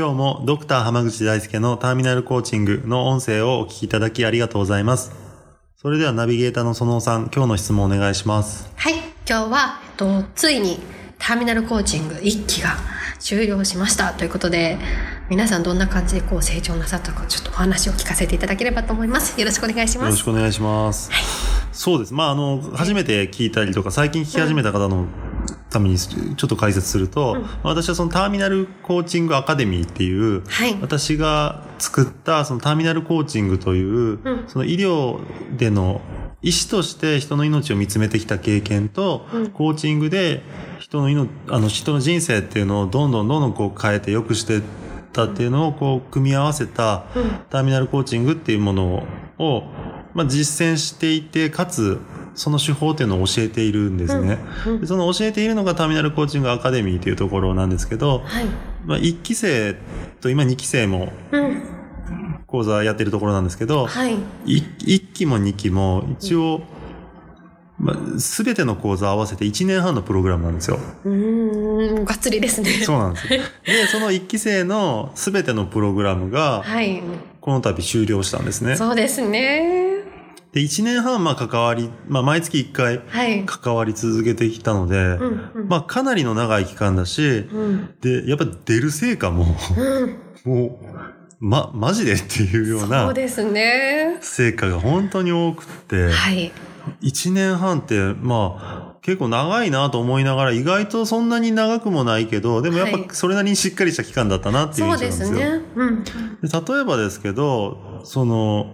今日もドクター濱口大輔のターミナルコーチングの音声をお聞きいただきありがとうございます。それではナビゲーターの園尾さん、今日の質問お願いします。はい今日は、えっと、ついにターミナルコーチング1期が終了しましたということで皆さんどんな感じでこう成長なさったかちょっとお話を聞かせていただければと思いますよろしくお願いしよろますしくお願いします。そうです。まあ、あの、初めて聞いたりとか、最近聞き始めた方のためにちょっと解説すると、私はそのターミナルコーチングアカデミーっていう、はい。私が作ったそのターミナルコーチングという、ん。その医療での医師として人の命を見つめてきた経験と、コーチングで人の命、あの人の人生っていうのをどんどんどんどんこう変えて良くしてったっていうのをこう組み合わせたターミナルコーチングっていうものを、まあ、実践していて、かつその手法っていうのを教えているんですね。でその教えているのがターミナルコーチングアカデミーというところなんですけど、はいまあ、1期生と今2期生もうん講座やってるところなんですけど、はいい1期も2期も一応、まあ、全ての講座合わせて1年半のプログラムなんですよ。うーんがっつりですねそうなんですよ。で、その1期生の全てのプログラムが、はいこの度終了したんですね。そうですねで、1年半、まあ、関わり、まあ、毎月1回はい。関わり続けてきたので、うんうん。まあ、かなりの長い期間だし、うん。で、やっぱ出る成果も、うん。もう、ま、マジでっていうようそうなですね。成果が本当に多くって、はい。1年半って、まあ、結構長いなと思いながら、意外とそんなに長くもないけど、でもやっはい。ぱそれなりにしっかりした期間だったなっていうそうで印象なんですすよ。ね。うん。で例えばですけど、その、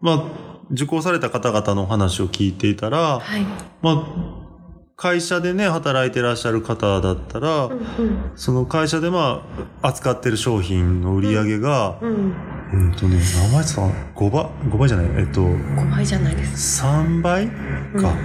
まあ、受講された方々の話を聞いていたら、はいまあ、会社でね、働いてらっしゃる方だったら、うんその会社でまあ、扱ってる商品の売り上げが、うんうんえっ、とね、何倍さん ?5 倍 ?5 倍じゃないえっ、と、5倍じゃないです3倍か。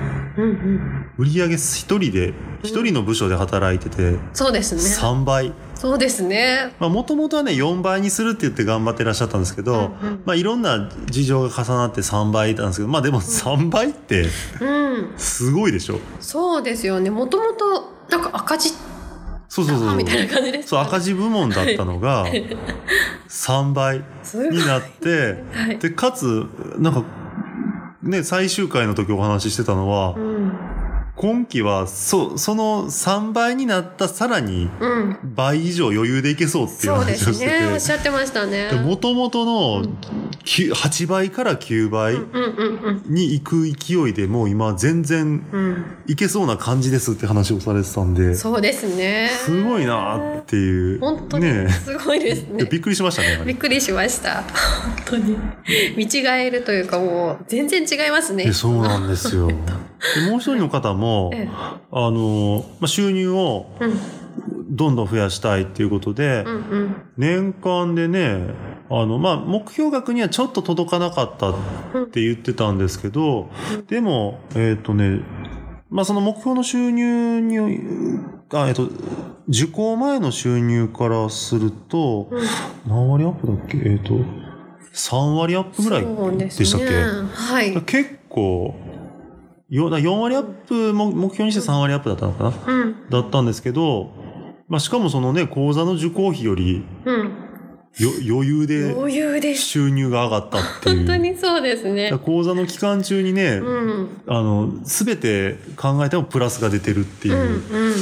うんうん売り上げ一人で、一人の部署で働いてて、そうですね。3倍。そうですね。まあ、もともとはね、4倍にするって言って頑張ってらっしゃったんですけど、うんうん。まあ、いろんな事情が重なって3倍なんですけど、まあでも3倍って、うん。すごいでしょ。そうですよね。もともとなんか赤字そうそうそう。みたいな感じですそう、赤字部門だったのが、3倍になって、はい。で、かつ、なんか、ね、最終回の時お話ししてたのは、うん。今期は、そ、その3倍になったさらにうん。倍以上余裕でいけそうっていうそうで話をしてすねおって。しゃってましたね。で、もともとのきゅ8倍から9倍うんうんうんに行く勢いでもう今全然うん。いけそうな感じですって話をされてたんで、そうですね。すごいなーっていう。本当にねすごいですね。びっくりしましたね。びっくりしました。本当に。見違えるというかもう全然違いますね。えそうなんですよ。でもう一人の方も、ええ。あの、まあ、収入をうん。どんどん増やしたいっていうことで、うんうん。年間でね、あの、まあ、目標額にはちょっと届かなかったって言ってたんですけど、でも、えっ、とね、まあ、その目標の収入に、あ、えっ、と、受講前の収入からすると、何割アップだっけ？えっ、と、3割アップぐらいでしたっけ、ね。はい。結構、よ4割アップも目標にして3割アップだったのかな、うん。だったんですけど、まあ、しかもそのね、講座の受講費よりうん。よ余裕で余裕で。す収入が上がったっていう。本当にそうですね。講座の期間中にね、うん。あの、すべて考えてもプラスが出てるっていうう、んうん。お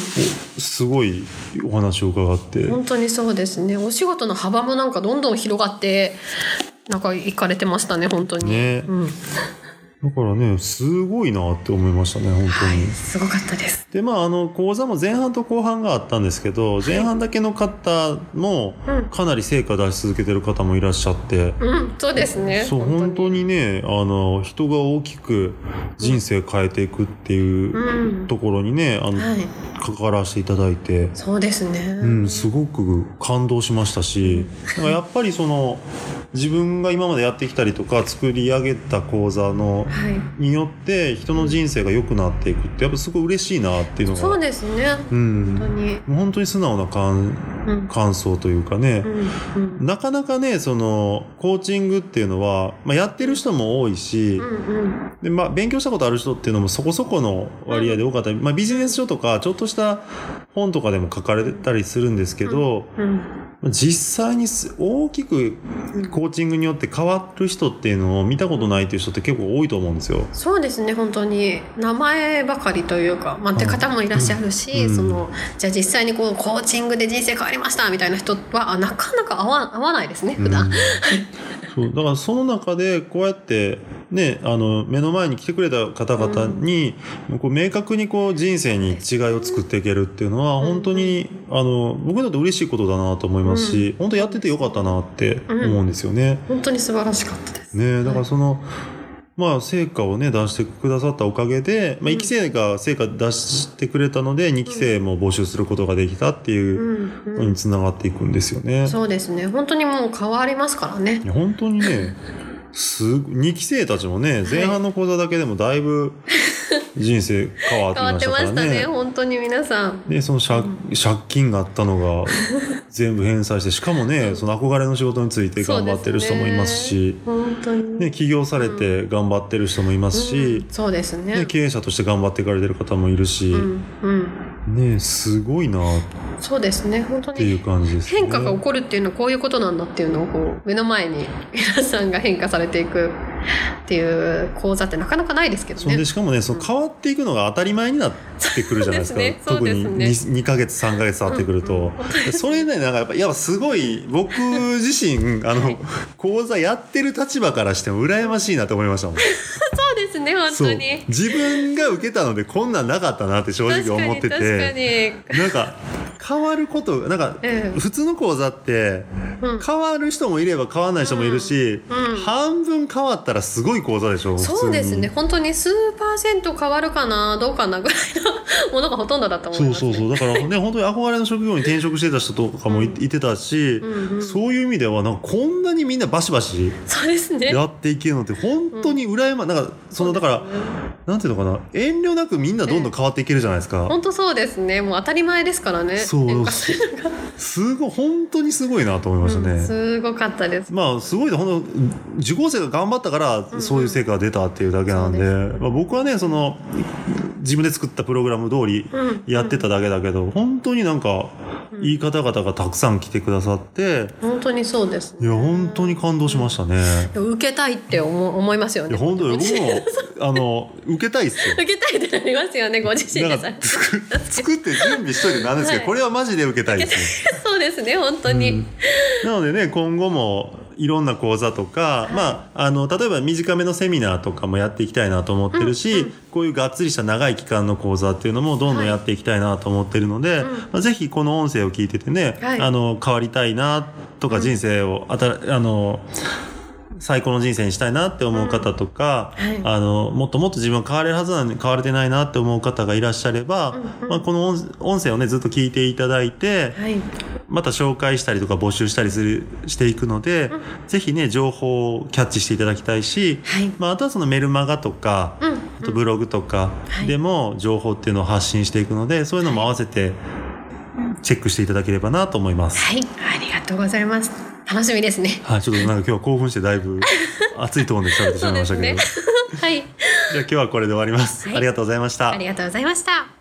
すごいお話を伺って。本当にそうですね。お仕事の幅もなんかどんどん広がってなんか行かれてましたね本当に。ね。うんだからね、すごいなって思いましたね、本当に。はい、すごかったです。で、まあ、あの、講座も前半と後半があったんですけど、前半だけの方もうん、かなり成果出し続けてる方もいらっしゃって、うん、そうですね。そう、本当にね、あの、人が大きく人生変えていくっていううん。ところにね、あの、はい、関わらせていただいて、そうですね。うん、すごく感動しましたし、やっぱりその、自分が今までやってきたりとか作り上げた講座の、はい。によって人の人生が良くなっていくってやっぱすごい嬉しいなっていうのがそうですね。うん本当に。本当に素直な感うん。感想というかねう、ん。うん。なかなかねそのコーチングっていうのは、まあ、やってる人も多いし、うんうん。でまあ、勉強したことある人っていうのもそこそこの割合で多かったり、まあ、ビジネス書とかちょっとした本とかでも書かれてたりするんですけど、うん。実際にす大きくコーチングによって変わる人っていうのを見たことないっていう人って結構多いと思うんですよ。そうですね本当に。名前ばかりというか、まあ、って方もいらっしゃるし、うん。そのじゃあ実際にこうコーチングで人生変わりましたみたいな人はあなかなか合わ合わないですね普段、うん。そう。だからその中でこうやってねあの目の前に来てくれた方々に、こう明確にこう人生に違いを作っていけるっていうのはうん。本当に、あの僕にとって嬉しいことだなと思いますし、本当やっててよかったなって思うんですよね。本当に素晴らしかったです。ねだからその、まあ成果をね出してくださったおかげで、まあ、1期生が成果出してくれたので2期生も募集することができたっていううん。うん。のにつながっていくんですよね。そうですね。本当にもう変わりますからね。本当にね、す、2期生たちもね、前半の講座だけでもだいぶ人生変わって変わっていましたねね。本当に皆さん。で、その借,、借金があったのが 全部返済して、しかもね、その憧れの仕事について頑張ってる人もいますし、本当に。ね、起業されて頑張ってる人もいますし、そうですね。ね、経営者として頑張っていかれてる方もいるし、うん。うん。ね、すごいなっそうですね。本当ていうに感じですね。変化が起こるっていうのはこういうことなんだっていうのをこう目の前に皆さんが変化されていくっていう講座ってなかなかないですけどね。で。しかもねその変わっていくのが当たり前になってくるじゃないですか。そう特にですね。2, 2ヶ月3ヶ月経ってくると、それねなんかやっぱやっぱすごい僕自身 あの講座やってる立場からしても羨ましいなと思いましたもん。そうですね本当に。自分が受けたのでこんなんなかったなって正直思ってて。確なんか変わることなんかうん。普通の講座ってうん変わる人もいれば変わらない人もいるし、うん。うん半分変わったらすごい講座でしょそうですね。本当に数パーセント変わるかなどうかなぐらいのものがほとんどだと思います、ね、そうそうそう。だからね本当に憧れの職業に転職してた人とかもい,、いてたし、うんうん。そういう意味ではなんかこんなにみんなバシバシやっていけるのって本当に羨ま、なんかそのだからなんていうのかな遠慮なくみんなどんどん変わっていけるじゃないですか、本当そうですね。もう当たり前ですからね。そう。変化すごい本当にすごいなと思いましたね、うんすごかったです。まあすごい本当受講生が頑張ったからそういう成果が出たっていうだけなんで,、そうです。まあ、僕はねその自分で作ったプログラム通りうん。やってただけだけど、本当になんかいい方々がたくさん来てくださって。本当にそうですいや本当に感動しましたね。受けたいって思思いますよね。いや本当に僕も あの受けたいっすよ。受けたいってなりますよねご自身で。作作って準備しといてなんですけど、はい。これはマジで受けたいですよ。そうですね本当に、なのでね今後もいろんな講座とか、まあ、あの例えば短めのセミナーとかもやっていきたいなと思ってるし、こういうがっつりした長い期間の講座っていうのもどんどんやっていきたいなと思ってるので、まあ、ぜひこの音声を聞いててね、はい。あの変わりたいなとか人生をあたあの最高の人生にしたいなって思う方とか、うんはい。あのもっともっと自分は変われるはずなのに変われてないなって思う方がいらっしゃれば、うんうん。まあ、この音音声をねずっと聞いていただいて、はいまた紹介したりとか募集したりするしていくので、ぜひね情報をキャッチしていただきたいし、はい。まあ、あとはそのメルマガとか、うん。あとブログとかはい。でも情報っていうのを発信していくのでそういうのも合わせてチェックしていただければなと思います。はい。ありがとうございます。楽しみですね。はい、ちょっとなんか今日は興奮してだいぶ 熱いトーンで喋ってしまいましたけど、ね。はい。じゃあ今日はこれで終わります、はい。ありがとうございました。ありがとうございました